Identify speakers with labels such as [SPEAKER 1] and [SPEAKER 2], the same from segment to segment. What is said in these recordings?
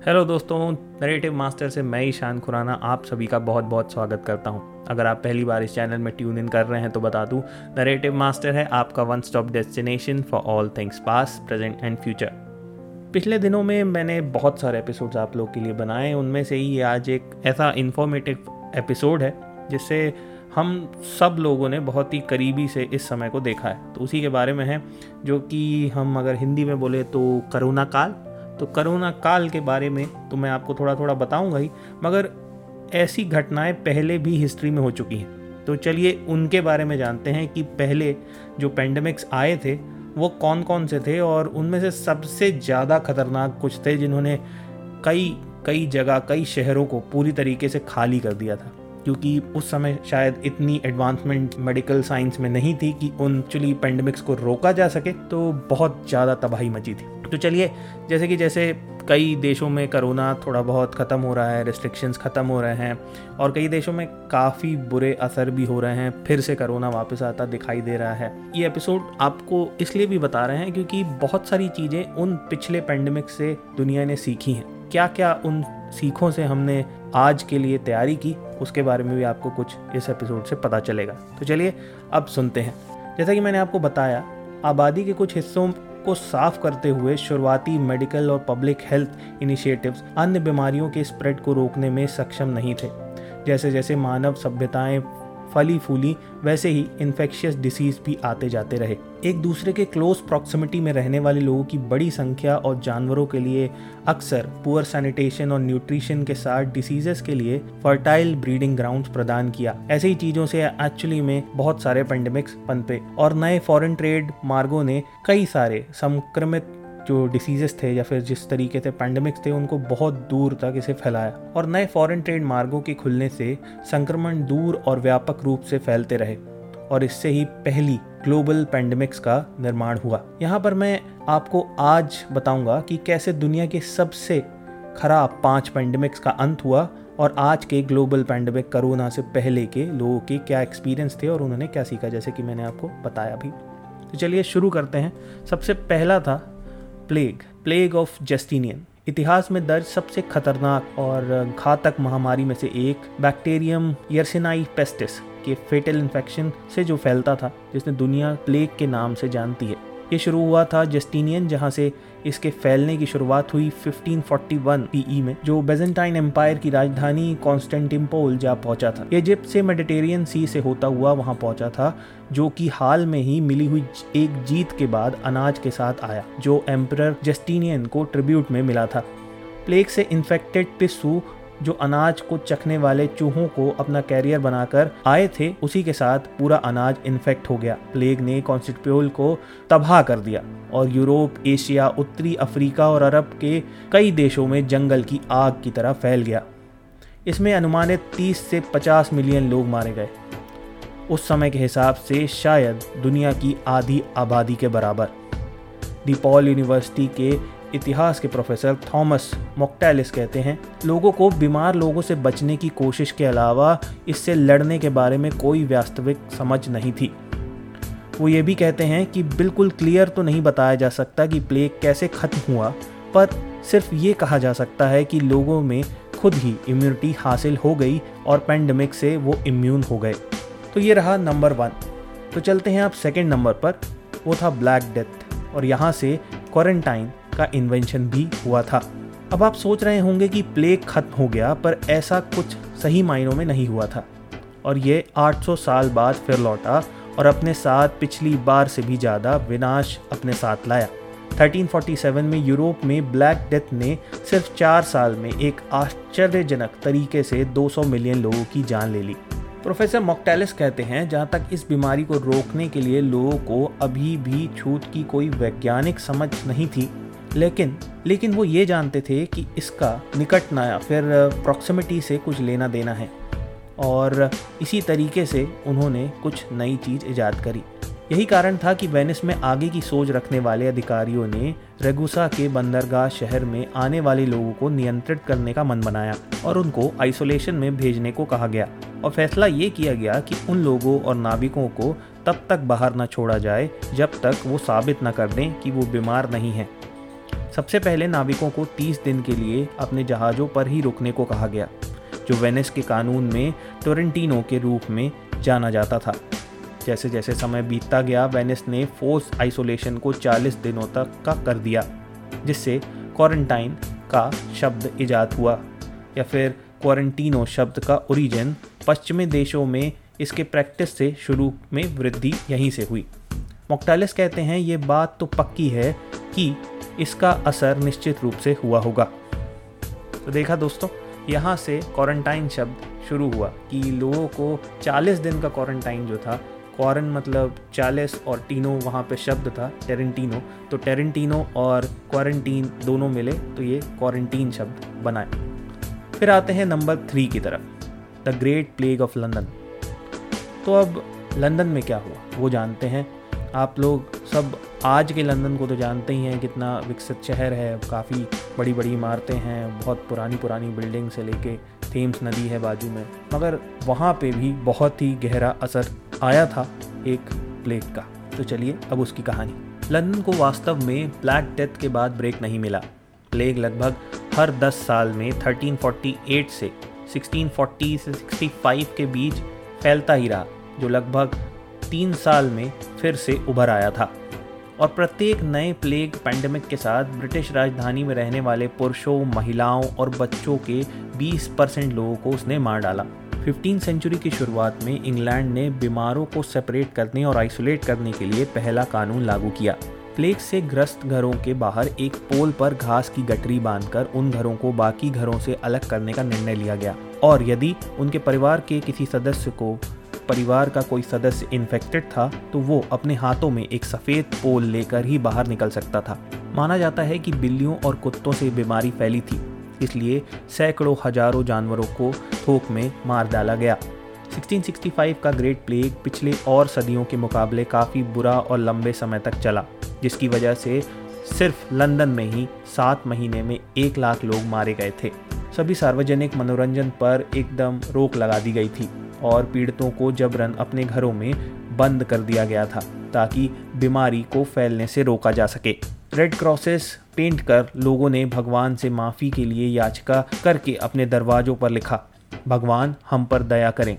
[SPEAKER 1] Hello दोस्तों narrative master से मैं ईशान खुराना आप सभी का बहुत बहुत स्वागत करता हूँ। अगर आप पहली बार इस चैनल में ट्यून इन कर रहे हैं तो बता दूँ नरेटिव मास्टर है आपका one stop destination for all things past present and future पिछले दिनों में मैंने बहुत सारे एपिसोड्स आप लोग के लिए बनाए, उनमें से ही आज एक ऐसा इन्फॉर्मेटिव एपिसोड है, जिससे हम सब लोगों ने बहुत ही करीबी से इस समय को देखा है। तो उसी के बारे में है, जो कि हम अगर हिंदी में बोले तो करोना काल तो करोना काल के बारे में तो मैं आपको थोड़ा थोड़ा बताऊँगा ही, मगर ऐसी घटनाएँ पहले भी हिस्ट्री में हो चुकी हैं। तो चलिए उनके बारे में जानते हैं कि पहले जो पेंडेमिक्स आए थे, वो कौन कौन से थे और उनमें से सबसे ज़्यादा खतरनाक कुछ थे जिन्होंने कई कई जगह, कई शहरों को पूरी तरीके से खाली कर दिया था। क्योंकि उस समय शायद इतनी एडवांसमेंट मेडिकल साइंस में नहीं थी कि उन एक्चुअली पेंडेमिक्स को रोका जा सके तो बहुत ज़्यादा तबाही मची थी। तो चलिए, जैसे कि जैसे कई देशों में करोना थोड़ा बहुत ख़त्म हो रहा है रिस्ट्रिक्शंस ख़त्म हो रहे हैं, और कई देशों में काफ़ी बुरे असर भी हो रहे हैं, फिर से करोना वापस आता दिखाई दे रहा है। ये एपिसोड आपको इसलिए भी बता रहे हैं क्योंकि बहुत सारी चीज़ें उन पिछले पेंडेमिक से दुनिया ने सीखी हैं। क्या क्या उन सीखों से हमने आज के लिए तैयारी की, उसके बारे में भी आपको कुछ इस एपिसोड से पता चलेगा। तो चलिए, अब सुनते हैं। जैसा कि मैंने आपको बताया, आबादी के कुछ हिस्सों को साफ़ करते हुए शुरुआती मेडिकल और पब्लिक हेल्थ इनिशिएटिव्स अन्य बीमारियों के स्प्रेड को रोकने में सक्षम नहीं थे। जैसे जैसे मानव सभ्यताएँ फली फूली वैसे ही इन्फेक्शियस डिसीज भी आते जाते रहे। एक दूसरे के क्लोज प्रॉक्सिमिटी में रहने वाले लोगों की बड़ी संख्या और जानवरों के लिए अक्सर पुअर सैनिटेशन और न्यूट्रिशन के साथ डिसीजेस के लिए फर्टाइल ब्रीडिंग ग्राउंड्स प्रदान किया। ऐसे ही चीज़ों से एक्चुअली में बहुत सारे पेंडेमिक्स पनपे और नए फॉरेन ट्रेड मार्गों ने कई सारे संक्रमित जो डिसीजेस थे या फिर जिस तरीके से पैंडमिक्स थे, उनको बहुत दूर तक इसे फैलाया और नए फॉरेन ट्रेड मार्गों के खुलने से संक्रमण दूर और व्यापक रूप से फैलते रहे और इससे ही पहली ग्लोबल पैंडमिक्स का निर्माण हुआ। यहाँ पर मैं आपको आज बताऊँगा कि कैसे दुनिया के सबसे खराब पाँच पैंडमिक्स का अंत हुआ और आज के ग्लोबल पैंडमिक कोरोना से पहले के लोगों के क्या एक्सपीरियंस थे और उन्होंने क्या सीखा, जैसे कि मैंने आपको बताया भी। तो चलिए शुरू करते हैं। सबसे पहला था प्लेग प्लेग ऑफ़ जस्टिनियन। इतिहास में दर्ज सबसे खतरनाक और घातक महामारी में से एक बैक्टीरियम यर्सिनाई पेस्टिस के फेटल इन्फेक्शन से जो फैलता था, जिसने दुनिया प्लेग के नाम से जानती है। ये शुरू हुआ था जस्टिनियन, जहाँ से इसके फैलने की शुरुआत हुई 1541 पीई में, जो बेजेंटाइन एम्पायर की राजधानी कॉन्स्टेंटिम्पोल जा पहुँचा था। इजिप्ट से मेडिटेरियन सी से होता हुआ वहाँ पहुँचा था, जो कि हाल में ही मिली हुई एक जीत के बाद अनाज के साथ आया, जो एम्पर जस्टिनियन को ट्रिब्यूट में मिला था। प्लेग से इन्फेक्टेड पिस्सू जो अनाज को चखने वाले चूहों को अपना कैरियर बनाकर आए थे, उसी के साथ पूरा अनाज इन्फेक्ट हो गया। प्लेग ने कॉन्स्टिट्यूल को तबाह कर दिया और यूरोप, एशिया, उत्तरी अफ्रीका और अरब के कई देशों में जंगल की आग की तरह फैल गया। इसमें अनुमानित 30 से 50 मिलियन लोग मारे गए। उस समय के हिसाब से शायद दुनिया की आधी आबादी के बराबर। डिपॉल यूनिवर्सिटी के इतिहास के प्रोफेसर थॉमस मोक्टेलिस कहते हैं, लोगों को बीमार लोगों से बचने की कोशिश के अलावा इससे लड़ने के बारे में कोई वास्तविक समझ नहीं थी। वो ये भी कहते हैं कि बिल्कुल क्लियर तो नहीं बताया जा सकता कि प्लेग कैसे ख़त्म हुआ, पर सिर्फ़ ये कहा जा सकता है कि लोगों में खुद ही इम्यूनिटी हासिल हो गई और पेंडेमिक से वो इम्यून हो गए। तो ये रहा नंबर वन तो चलते हैं आप सेकेंड नंबर पर। वो था ब्लैक डेथ और यहाँ से क्वारंटाइन का इन्वेंशन भी हुआ था। अब आप सोच रहे होंगे कि प्लेग खत्म हो गया, पर ऐसा कुछ सही मायनों में नहीं हुआ था। और ये 800 साल बाद फिर लौटा और अपने साथ पिछली बार से भी ज़्यादा विनाश अपने साथ लाया। 1347 में यूरोप में ब्लैक डेथ ने सिर्फ़ चार साल में एक आश्चर्यजनक तरीके से 200 मिलियन लोगों की जान ले ली। प्रोफेसर मोक्टेलिस कहते हैं, जहाँ तक इस बीमारी को रोकने के लिए लोगों को अभी भी छूत की कोई वैज्ञानिक समझ नहीं थी लेकिन लेकिन वो ये जानते थे कि इसका निकट ना या फिर प्रॉक्सिमिटी से कुछ लेना देना है। और इसी तरीके से उन्होंने कुछ नई चीज़ ईजाद करी। यही कारण था कि वेनिस में आगे की सोच रखने वाले अधिकारियों ने रेगुसा के बंदरगाह शहर में आने वाले लोगों को नियंत्रित करने का मन बनाया और उनको आइसोलेशन में भेजने को कहा गया। और फैसला ये किया गया कि उन लोगों और नाविकों को तब तक बाहर न छोड़ा जाए जब तक वो साबित न कर दें कि वो बीमार नहीं हैं। सबसे पहले नाविकों को 30 दिन के लिए अपने जहाज़ों पर ही रुकने को कहा गया, जो वेनिस के कानून में टोरेंटिनो के रूप में जाना जाता था। जैसे जैसे समय बीतता गया, वेनिस ने फोर्स आइसोलेशन को 40 दिनों तक का कर दिया, जिससे क्वारंटाइन का शब्द ईजाद हुआ, या फिर क्वारंटीनो शब्द का ओरिजिन पश्चिमी देशों में इसके प्रैक्टिस से शुरू में वृद्धि यहीं से हुई। मोक्टालिस कहते हैं, ये बात तो पक्की है कि इसका असर निश्चित रूप से हुआ होगा। तो देखा दोस्तों, यहाँ से क्वारंटाइन शब्द शुरू हुआ कि लोगों को 40 दिन का क्वारंटाइन जो था क्वारन मतलब 40 और टीनो वहाँ पे शब्द था टेरेंटिनो तो टेरेंटिनो और क्वारंटीन दोनों मिले तो ये क्वारंटीन शब्द बनाए फिर आते हैं नंबर थ्री की तरफ़ the great plague of London तो अब लंदन में क्या हुआ, वो जानते हैं, आप लोग सब आज के लंदन को तो जानते ही हैं कितना विकसित शहर है, काफ़ी बड़ी बड़ी इमारतें हैं, बहुत पुरानी पुरानी बिल्डिंग से लेके थेम्स नदी है बाजू में, मगर वहाँ पे भी बहुत ही गहरा असर आया था एक प्लेग का। तो चलिए, अब उसकी कहानी। लंदन को वास्तव में ब्लैक डेथ के बाद ब्रेक नहीं मिला। प्लेग लगभग हर 10 साल में 1348 से 1640 से 65 के बीच फैलता ही रहा, जो लगभग तीन साल में फिर से उभर आया था। और प्रत्येक नए प्लेग पैंडमिक के साथ ब्रिटिश राजधानी में रहने वाले पुरुषों, महिलाओं और बच्चों के 20 परसेंट लोगों को उसने मार डाला। 15 सेंचुरी की शुरुआत में इंग्लैंड ने बीमारों को सेपरेट करने और आइसोलेट करने के लिए पहला कानून लागू किया। प्लेग से ग्रस्त घरों के बाहर एक पोल पर घास की गठरी बांधकर उन घरों को बाकी घरों से अलग करने का निर्णय लिया गया। और यदि उनके परिवार के किसी सदस्य को परिवार का कोई सदस्य इन्फेक्टेड था तो वो अपने हाथों में एक सफ़ेद पोल लेकर ही बाहर निकल सकता था। माना जाता है कि बिल्लियों और कुत्तों से बीमारी फैली थी, इसलिए सैकड़ों हज़ारों जानवरों को थोक में मार डाला गया। 1665 का ग्रेट प्लेग पिछले और सदियों के मुकाबले काफ़ी बुरा और लंबे समय तक चला, जिसकी वजह से सिर्फ़ लंदन में ही सात महीने में एक लाख लोग मारे गए थे। सभी सार्वजनिक मनोरंजन पर एकदम रोक लगा दी गई थी। और पीड़ितों को जबरन अपने घरों में बंद कर दिया गया था, ताकि बीमारी को फैलने से रोका जा सके। रेड क्रॉसेस पेंट कर लोगों ने भगवान से माफ़ी के लिए याचिका करके अपने दरवाज़ों पर लिखा, भगवान, हम पर दया करें।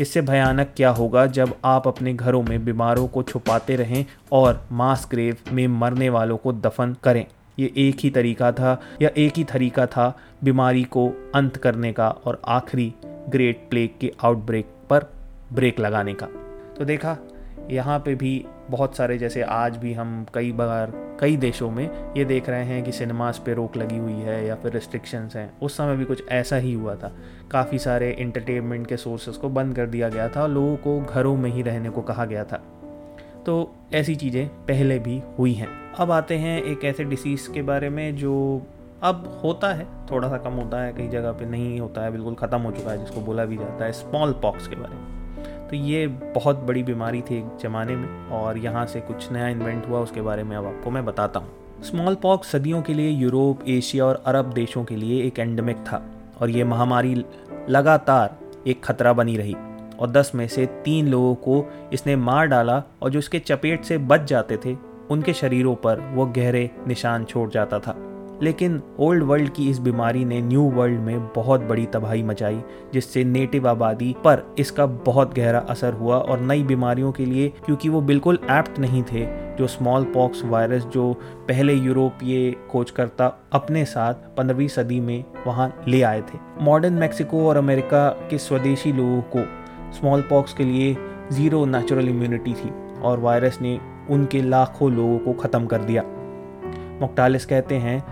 [SPEAKER 1] इससे भयानक क्या होगा जब आप अपने घरों में बीमारों को छुपाते रहें और मास ग्रेव में मरने वालों को दफन करें? ये एक ही तरीका था या एक ही तरीका था बीमारी को अंत करने का और आखिरी ग्रेट प्लेग के आउटब्रेक पर ब्रेक लगाने का। तो देखा, यहाँ पे भी बहुत सारे जैसे आज भी हम कई बार, कई देशों में ये देख रहे हैं कि सिनेमास पे रोक लगी हुई है या फिर रिस्ट्रिक्शंस हैं। उस समय भी कुछ ऐसा ही हुआ था। काफ़ी सारे इंटरटेनमेंट के सोर्सेस को बंद कर दिया गया था लोगों को घरों में ही रहने को कहा गया था। तो ऐसी चीज़ें पहले भी हुई हैं। अब आते हैं एक ऐसे डिसीज़ के बारे में जो अब होता है, थोड़ा सा कम होता है, कई जगह पे नहीं होता है, बिल्कुल ख़त्म हो चुका है, जिसको बोला भी जाता है स्मॉल पॉक्स के बारे में। तो ये बहुत बड़ी बीमारी थी एक ज़माने में और यहाँ से कुछ नया इन्वेंट हुआ, उसके बारे में अब आपको मैं बताता हूँ। स्मॉल पॉक्स सदियों के लिए यूरोप, एशिया और अरब देशों के लिए एक एंडमिक था और ये महामारी लगातार एक खतरा बनी रही। और दस में से तीन लोगों को इसने मार डाला और जो इसके चपेट से बच जाते थे, उनके शरीरों पर वो गहरे निशान छोड़ जाता था। लेकिन ओल्ड वर्ल्ड की इस बीमारी ने न्यू वर्ल्ड में बहुत बड़ी तबाही मचाई, जिससे नेटिव आबादी पर इसका बहुत गहरा असर हुआ और नई बीमारियों के लिए, क्योंकि वो बिल्कुल एप्ट नहीं थे, जो स्मॉल पॉक्स वायरस जो पहले यूरोपीय खोजकर्ता अपने साथ पंद्रहवीं सदी में वहाँ ले आए थे। मॉडर्न मैक्सिको और अमेरिका के स्वदेशी लोगों को स्मॉल पॉक्स के लिए ज़ीरो नेचुरल इम्यूनिटी थी और वायरस ने उनके लाखों लोगों को ख़त्म कर दिया। मोक्टालिस कहते हैं,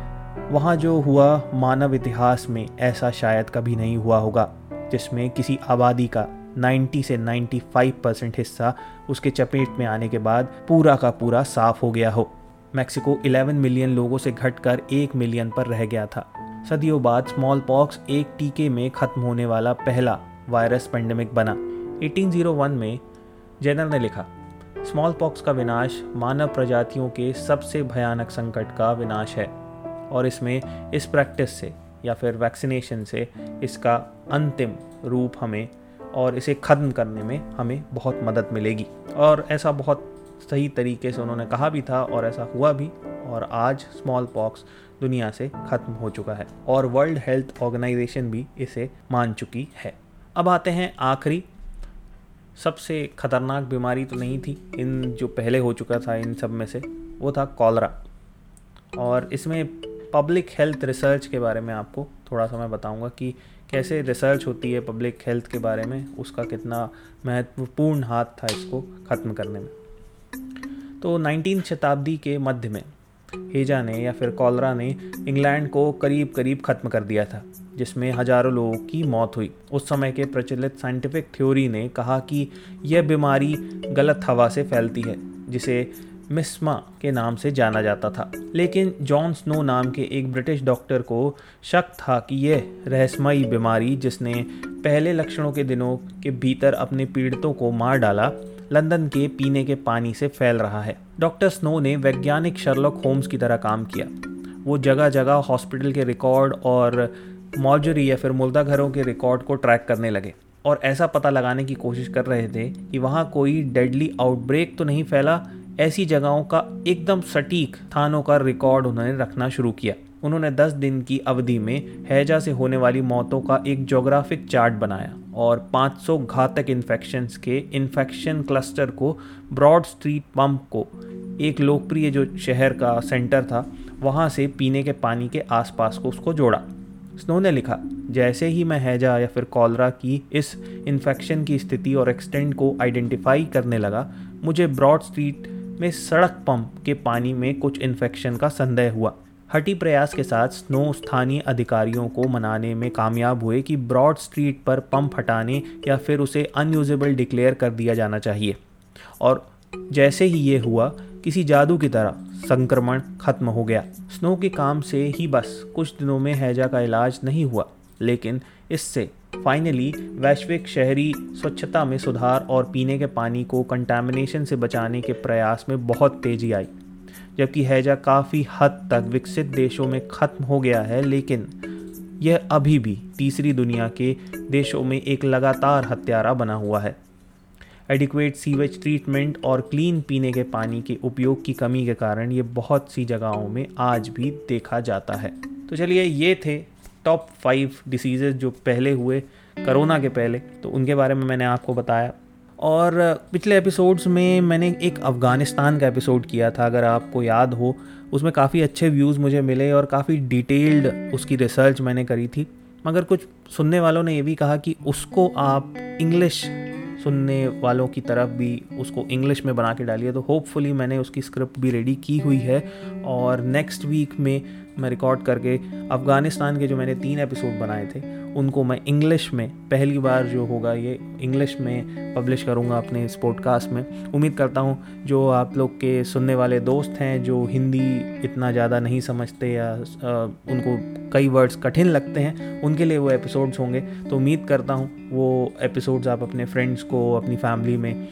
[SPEAKER 1] वहाँ जो हुआ मानव इतिहास में ऐसा शायद कभी नहीं हुआ होगा, जिसमें किसी आबादी का 90 से 95 परसेंट हिस्सा उसके चपेट में आने के बाद पूरा का पूरा साफ़ हो गया हो। मैक्सिको 11 मिलियन लोगों से घटकर एक मिलियन पर रह गया था। सदियों बाद स्मॉल पॉक्स एक टीके में खत्म होने वाला पहला वायरस पेंडेमिक बना। 1801 में जेनर ने लिखा स्मॉल पॉक्स का विनाश मानव प्रजातियों के सबसे भयानक संकट का विनाश है और इसमें इस प्रैक्टिस से या फिर वैक्सीनेशन से इसका अंतिम रूप हमें और इसे ख़त्म करने में हमें बहुत मदद मिलेगी। और ऐसा बहुत सही तरीके से उन्होंने कहा भी था और ऐसा हुआ भी और आज स्मॉल पॉक्स दुनिया से ख़त्म हो चुका है और वर्ल्ड हेल्थ ऑर्गेनाइजेशन भी इसे मान चुकी है। अब आते हैं आखिरी। सबसे ख़तरनाक बीमारी तो नहीं थी, इन जो पहले हो चुका था, इन सब में से, वो था कॉलरा। और इसमें पब्लिक हेल्थ रिसर्च के बारे में आपको थोड़ा सा मैं बताऊँगा कि कैसे रिसर्च होती है पब्लिक हेल्थ के बारे में, उसका कितना महत्वपूर्ण हाथ था इसको ख़त्म करने में। तो नाइनटीन शताब्दी के मध्य में, हेजा ने या फिर कॉलरा ने इंग्लैंड को करीब करीब ख़त्म कर दिया था। जिसमें हज़ारों लोगों की मौत हुई। उस समय के प्रचलित साइंटिफिक थ्योरी ने कहा कि यह बीमारी गलत हवा से फैलती है, जिसे मिस्मा के नाम से जाना जाता था। लेकिन जॉन स्नो नाम के एक ब्रिटिश डॉक्टर को शक था कि यह रहस्यमयी बीमारी जिसने पहले लक्षणों के दिनों के भीतर अपने पीड़ितों को मार डाला, लंदन के पीने के पानी से फैल रहा है। डॉक्टर स्नो ने वैज्ञानिक शर्लॉक होम्स की तरह काम किया। वो जगह जगह हॉस्पिटल के रिकॉर्ड और मौजरी या फिर मुर्दा घरों के रिकॉर्ड को ट्रैक करने लगे। और ऐसा पता लगाने की कोशिश कर रहे थे कि वहाँ कोई डेडली आउटब्रेक तो नहीं फैला, ऐसी जगहों का एकदम सटीक थानों का रिकॉर्ड उन्होंने रखना शुरू किया। उन्होंने 10 दिन की अवधि में हैजा से होने वाली मौतों का एक जोग्राफिक चार्ट बनाया और 500 घातक इन्फेक्शंस के इन्फेक्शन क्लस्टर को ब्रॉड स्ट्रीट पंप को, एक लोकप्रिय जो शहर का सेंटर था, वहाँ से पीने के पानी के आसपास को उसको जोड़ा। स्नो ने लिखा, जैसे ही मैं हैजा या फिर कॉलरा की इस इन्फेक्शन की स्थिति और एक्सटेंट को आइडेंटिफाई करने लगा, मुझे ब्रॉड स्ट्रीट में सड़क पंप के पानी में कुछ इन्फेक्शन का संदेह हुआ। हटी प्रयास के साथ स्नो स्थानीय अधिकारियों को मनाने में कामयाब हुए कि ब्रॉड स्ट्रीट पर पंप हटाने या फिर उसे अनयूजेबल डिक्लेयर कर दिया जाना चाहिए। और जैसे ही ये हुआ किसी जादू की तरह संक्रमण खत्म हो गया। स्नो के काम से ही बस कुछ दिनों में हैजा का इलाज नहीं हुआ, लेकिन इससे फाइनली वैश्विक शहरी स्वच्छता में सुधार और पीने के पानी को कंटामिनेशन से बचाने के प्रयास में बहुत तेज़ी आई। जबकि हैजा काफ़ी हद तक विकसित देशों में ख़त्म हो गया है, लेकिन यह अभी भी तीसरी दुनिया के देशों में एक लगातार हत्यारा बना हुआ है। एडिक्वेट सीवेज ट्रीटमेंट और क्लीन पीने के पानी के उपयोग की कमी के कारण ये बहुत सी जगहों में आज भी देखा जाता है। तो चलिए ये थे टॉप फाइव डिसीज़ जो पहले हुए करोना के पहले तो उनके बारे में मैंने आपको बताया। और पिछले एपिसोड्स में मैंने एक अफ़गानिस्तान का एपिसोड किया था, अगर आपको याद हो, उसमें काफ़ी अच्छे व्यूज़ मुझे मिले और काफ़ी डिटेल्ड उसकी रिसर्च मैंने करी थी। मगर कुछ सुनने वालों ने ये भी कहा कि उसको आप इंग्लिश सुनने वालों की तरफ़ भी उसको इंग्लिश में बना के डाली है तो होपफुली मैंने उसकी स्क्रिप्ट भी रेडी की हुई है। और नेक्स्ट वीक में मैं रिकॉर्ड करके अफ़गानिस्तान के जो मैंने तीन एपिसोड बनाए थे उनको मैं इंग्लिश में पहली बार जो होगा ये इंग्लिश में पब्लिश करूँगा अपने इस पॉडकास्ट में। उम्मीद करता हूँ जो आप लोग के सुनने वाले दोस्त हैं, जो हिंदी इतना ज़्यादा नहीं समझते या उनको कई वर्ड्स कठिन लगते हैं, उनके लिए वो एपिसोड्स होंगे। तो उम्मीद करता हूँ वो एपिसोड्स आप अपने फ्रेंड्स को, अपनी फैमिली में,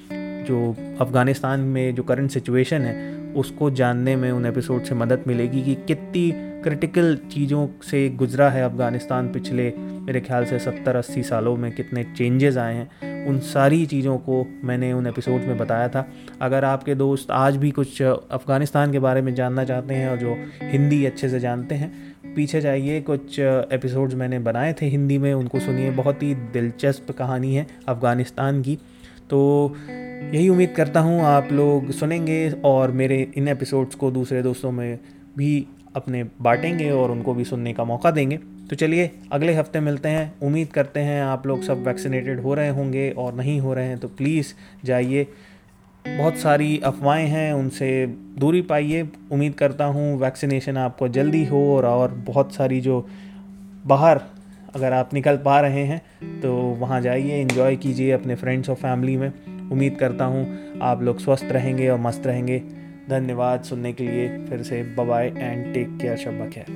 [SPEAKER 1] जो अफ़गानिस्तान में जो करंट सिचुएशन है, उसको जानने में उन एपिसोड से मदद मिलेगी कि कितनी क्रिटिकल चीज़ों से गुजरा है अफ़गानिस्तान पिछले, मेरे ख्याल से सत्तर अस्सी सालों में कितने चेंजेस आए हैं, उन सारी चीज़ों को मैंने उन एपिसोड में बताया था। अगर आपके दोस्त आज भी कुछ अफ़गानिस्तान के बारे में जानना चाहते हैं और जो हिंदी अच्छे से जानते हैं, पीछे जाइए, कुछ एपिसोड्स मैंने बनाए थे हिंदी में, उनको सुनिए। बहुत ही दिलचस्प कहानी है अफ़गानिस्तान की। तो यही उम्मीद करता हूँ आप लोग सुनेंगे और मेरे इन एपिसोड्स को दूसरे दोस्तों में भी अपने बांटेंगे और उनको भी सुनने का मौका देंगे। तो चलिए, अगले हफ़्ते मिलते हैं। उम्मीद करते हैं आप लोग सब वैक्सीनेटेड हो रहे होंगे और नहीं हो रहे हैं तो प्लीज़ जाइए। बहुत सारी अफवाहें हैं, उनसे दूरी पाइए। उम्मीद करता हूँ वैक्सीनेशन आपको जल्दी हो और और बहुत सारी जो बाहर अगर आप निकल पा रहे हैं तो वहाँ जाइए इन्जॉय कीजिए अपने फ्रेंड्स और फैमिली में। उम्मीद करता हूँ आप लोग स्वस्थ रहेंगे और मस्त रहेंगे। धन्यवाद सुनने के लिए फिर से बाय एंड टेक केयर शब्बा खैर